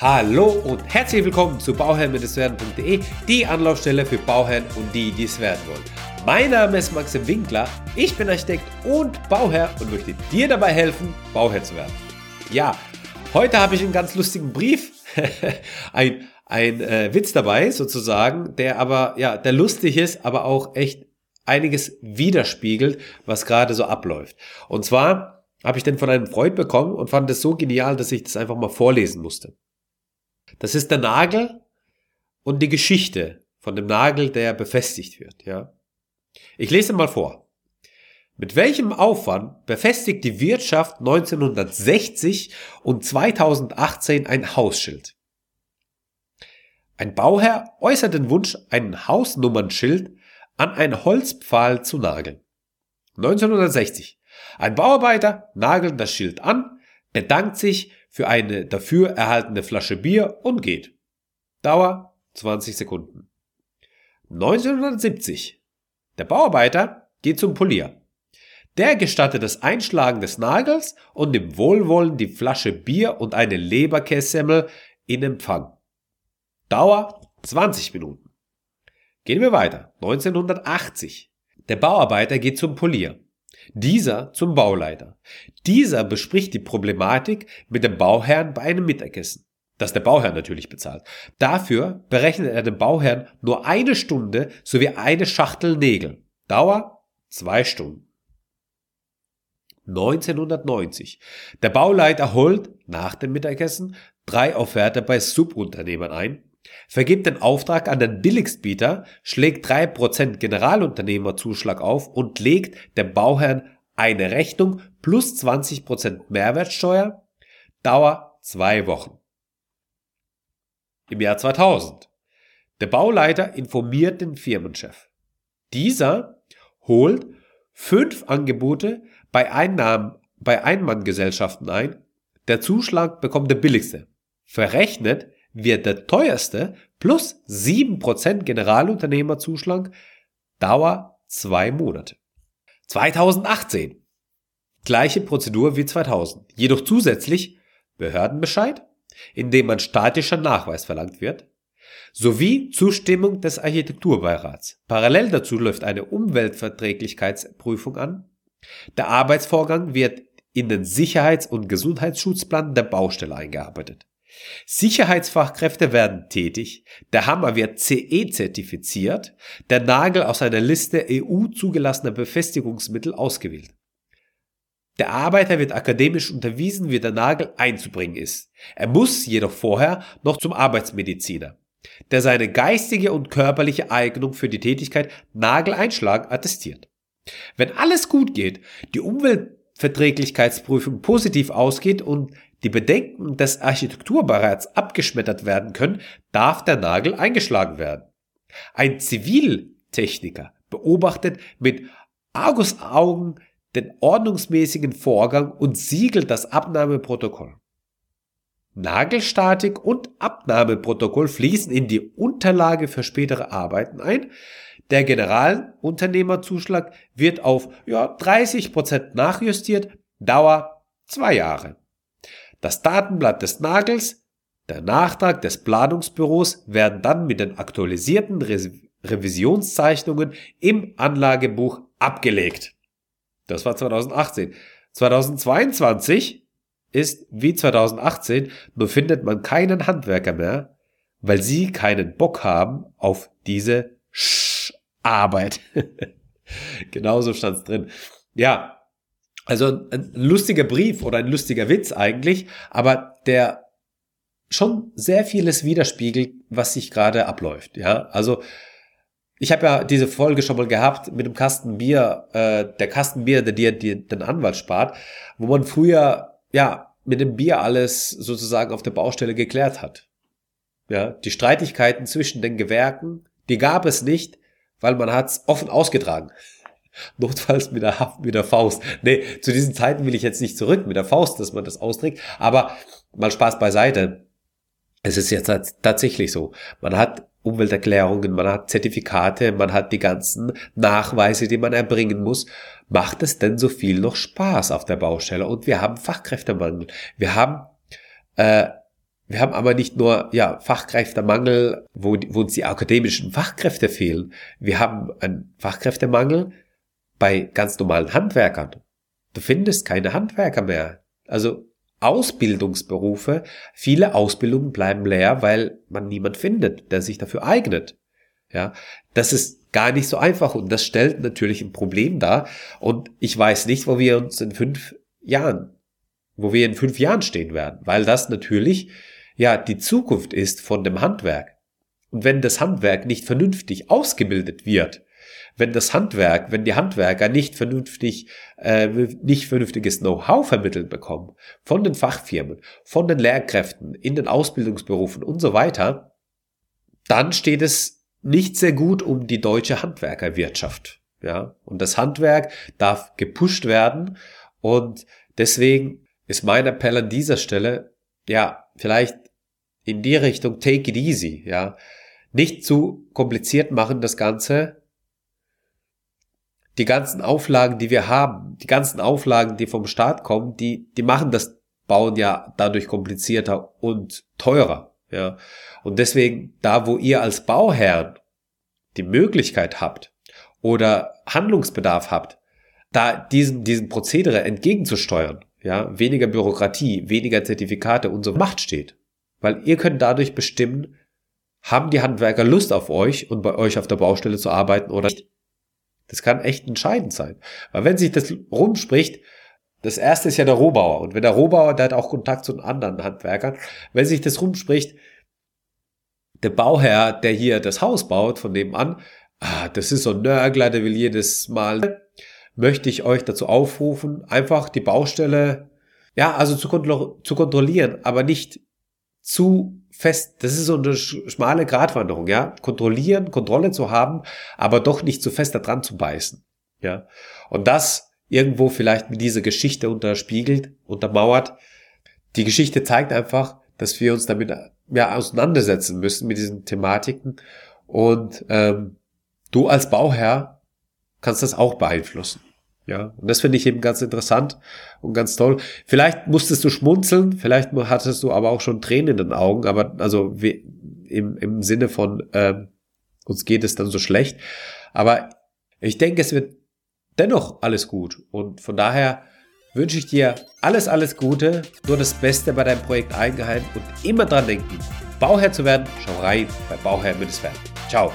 Hallo und herzlich willkommen zu bauherrn-werden.de, die Anlaufstelle für Bauherren und die, die es werden wollen. Mein Name ist Maxim Winkler, ich bin Architekt und Bauherr und möchte dir dabei helfen, Bauherr zu werden. Ja, heute habe ich einen ganz lustigen Brief, ein, ein äh, Witz dabei sozusagen, der aber, ja, der lustig ist, aber auch echt einiges widerspiegelt, was gerade so abläuft. Und zwar habe ich den von einem Freund bekommen und fand es so genial, dass ich das einfach mal vorlesen musste. Das ist der Nagel und die Geschichte von dem Nagel, der befestigt wird, ja. Ich lese mal vor. Mit welchem Aufwand befestigt die Wirtschaft 1960 und 2018 ein Hausschild? Ein Bauherr äußert den Wunsch, ein Hausnummernschild an einen Holzpfahl zu nageln. 1960. Ein Bauarbeiter nagelt das Schild an, bedankt sich für eine dafür erhaltene Flasche Bier und geht. Dauer 20 Sekunden. 1970. Der Bauarbeiter geht zum Polier. Der gestattet das Einschlagen des Nagels und dem Wohlwollen die Flasche Bier und eine Leberkässemmel in Empfang. Dauer 20 Minuten. Gehen wir weiter. 1980. Der Bauarbeiter geht zum Polier dieser zum Bauleiter. Dieser bespricht die Problematik mit dem Bauherrn bei einem Mittagessen, das der Bauherr natürlich bezahlt. Dafür berechnet er dem Bauherrn nur eine Stunde sowie eine Schachtel Nägel. Dauer zwei Stunden. 1990. Der Bauleiter holt nach dem Mittagessen drei Offerte bei Subunternehmern ein, vergibt den Auftrag an den Billigstbieter, schlägt 3% Generalunternehmerzuschlag auf und legt dem Bauherrn eine Rechnung plus 20% Mehrwertsteuer, Dauer zwei Wochen. Im Jahr 2000. Der Bauleiter informiert den Firmenchef. Dieser holt fünf Angebote bei Einnahmen bei Einmanngesellschaften ein. Der Zuschlag bekommt der billigste. Verrechnet wird der teuerste plus 7% Generalunternehmerzuschlag Dauer zwei Monate. 2018. Gleiche Prozedur wie 2000, jedoch zusätzlich Behördenbescheid, in dem ein statischer Nachweis verlangt wird, sowie Zustimmung des Architekturbeirats. Parallel dazu läuft eine Umweltverträglichkeitsprüfung an. Der Arbeitsvorgang wird in den Sicherheits- und Gesundheitsschutzplan der Baustelle eingearbeitet. Sicherheitsfachkräfte werden tätig, der Hammer wird CE zertifiziert, der Nagel aus einer Liste EU zugelassener Befestigungsmittel ausgewählt. Der Arbeiter wird akademisch unterwiesen, wie der Nagel einzubringen ist. Er muss jedoch vorher noch zum Arbeitsmediziner, der seine geistige und körperliche Eignung für die Tätigkeit Nageleinschlag attestiert. Wenn alles gut geht, die Umweltverträglichkeitsprüfung positiv ausgeht und die Bedenken des Architekturbereits abgeschmettert werden können, darf der Nagel eingeschlagen werden. Ein Ziviltechniker beobachtet mit Argusaugen den ordnungsmäßigen Vorgang und siegelt das Abnahmeprotokoll. Nagelstatik und Abnahmeprotokoll fließen in die Unterlage für spätere Arbeiten ein. Der Generalunternehmerzuschlag wird auf ja, 30 Prozent nachjustiert, Dauer zwei Jahre. Das Datenblatt des Nagels, der Nachtrag des Planungsbüros werden dann mit den aktualisierten Re Revisionszeichnungen im Anlagebuch abgelegt. Das war 2018. 2022 ist wie 2018, nur findet man keinen Handwerker mehr, weil sie keinen Bock haben auf diese Sch Arbeit. Genauso stand's drin. Ja, also ein lustiger Brief oder ein lustiger Witz eigentlich, aber der schon sehr vieles widerspiegelt, was sich gerade abläuft. Ja, also ich habe ja diese Folge schon mal gehabt mit dem Kasten Bier, äh, der Kasten Bier, der dir den Anwalt spart, wo man früher ja mit dem Bier alles sozusagen auf der Baustelle geklärt hat. Ja, die Streitigkeiten zwischen den Gewerken, die gab es nicht, weil man hat's offen ausgetragen. Notfalls mit der, mit der Faust. Nee, zu diesen Zeiten will ich jetzt nicht zurück mit der Faust, dass man das austrägt. Aber mal Spaß beiseite. Es ist jetzt tatsächlich so. Man hat Umwelterklärungen, man hat Zertifikate, man hat die ganzen Nachweise, die man erbringen muss. Macht es denn so viel noch Spaß auf der Baustelle? Und wir haben Fachkräftemangel. Wir haben äh, Wir haben aber nicht nur ja, Fachkräftemangel, wo, wo uns die akademischen Fachkräfte fehlen. Wir haben einen Fachkräftemangel bei ganz normalen Handwerkern. Du findest keine Handwerker mehr. Also Ausbildungsberufe, viele Ausbildungen bleiben leer, weil man niemand findet, der sich dafür eignet. Ja, das ist gar nicht so einfach und das stellt natürlich ein Problem dar. Und ich weiß nicht, wo wir uns in fünf Jahren, wo wir in fünf Jahren stehen werden, weil das natürlich ja die Zukunft ist von dem Handwerk. Und wenn das Handwerk nicht vernünftig ausgebildet wird, wenn das Handwerk, wenn die Handwerker nicht vernünftig, äh, nicht vernünftiges Know-how vermittelt bekommen von den Fachfirmen, von den Lehrkräften, in den Ausbildungsberufen und so weiter, dann steht es nicht sehr gut um die deutsche Handwerkerwirtschaft. Ja, und das Handwerk darf gepusht werden und deswegen ist mein Appell an dieser Stelle, ja, vielleicht in die Richtung take it easy, ja. Nicht zu kompliziert machen das Ganze. Die ganzen Auflagen, die wir haben, die ganzen Auflagen, die vom Staat kommen, die, die machen das Bauen ja dadurch komplizierter und teurer, ja. Und deswegen, da wo ihr als Bauherrn die Möglichkeit habt oder Handlungsbedarf habt, da diesen, diesen Prozedere entgegenzusteuern, ja, weniger Bürokratie, weniger Zertifikate und so Macht steht. Weil ihr könnt dadurch bestimmen, haben die Handwerker Lust auf euch und bei euch auf der Baustelle zu arbeiten oder nicht. Das kann echt entscheidend sein. Weil wenn sich das rumspricht, das erste ist ja der Rohbauer. Und wenn der Rohbauer, der hat auch Kontakt zu anderen Handwerkern, wenn sich das rumspricht, der Bauherr, der hier das Haus baut, von nebenan, ah, das ist so ein Nörgler, der will jedes Mal, möchte ich euch dazu aufrufen, einfach die Baustelle, ja, also zu, kontro zu kontrollieren, aber nicht zu fest, das ist so eine schmale Gratwanderung, ja, kontrollieren, Kontrolle zu haben, aber doch nicht zu fest da dran zu beißen, ja. Und das irgendwo vielleicht mit dieser Geschichte unterspiegelt, untermauert. Die Geschichte zeigt einfach, dass wir uns damit ja, auseinandersetzen müssen mit diesen Thematiken und ähm, du als Bauherr kannst das auch beeinflussen. Ja, und das finde ich eben ganz interessant und ganz toll. Vielleicht musstest du schmunzeln, vielleicht hattest du aber auch schon Tränen in den Augen, aber also im, im Sinne von ähm, uns geht es dann so schlecht. Aber ich denke, es wird dennoch alles gut. Und von daher wünsche ich dir alles, alles Gute, nur das Beste bei deinem Projekt eingeheim und immer dran denken, Bauherr zu werden, schau rein bei Bauherr Mittelsfern. Ciao.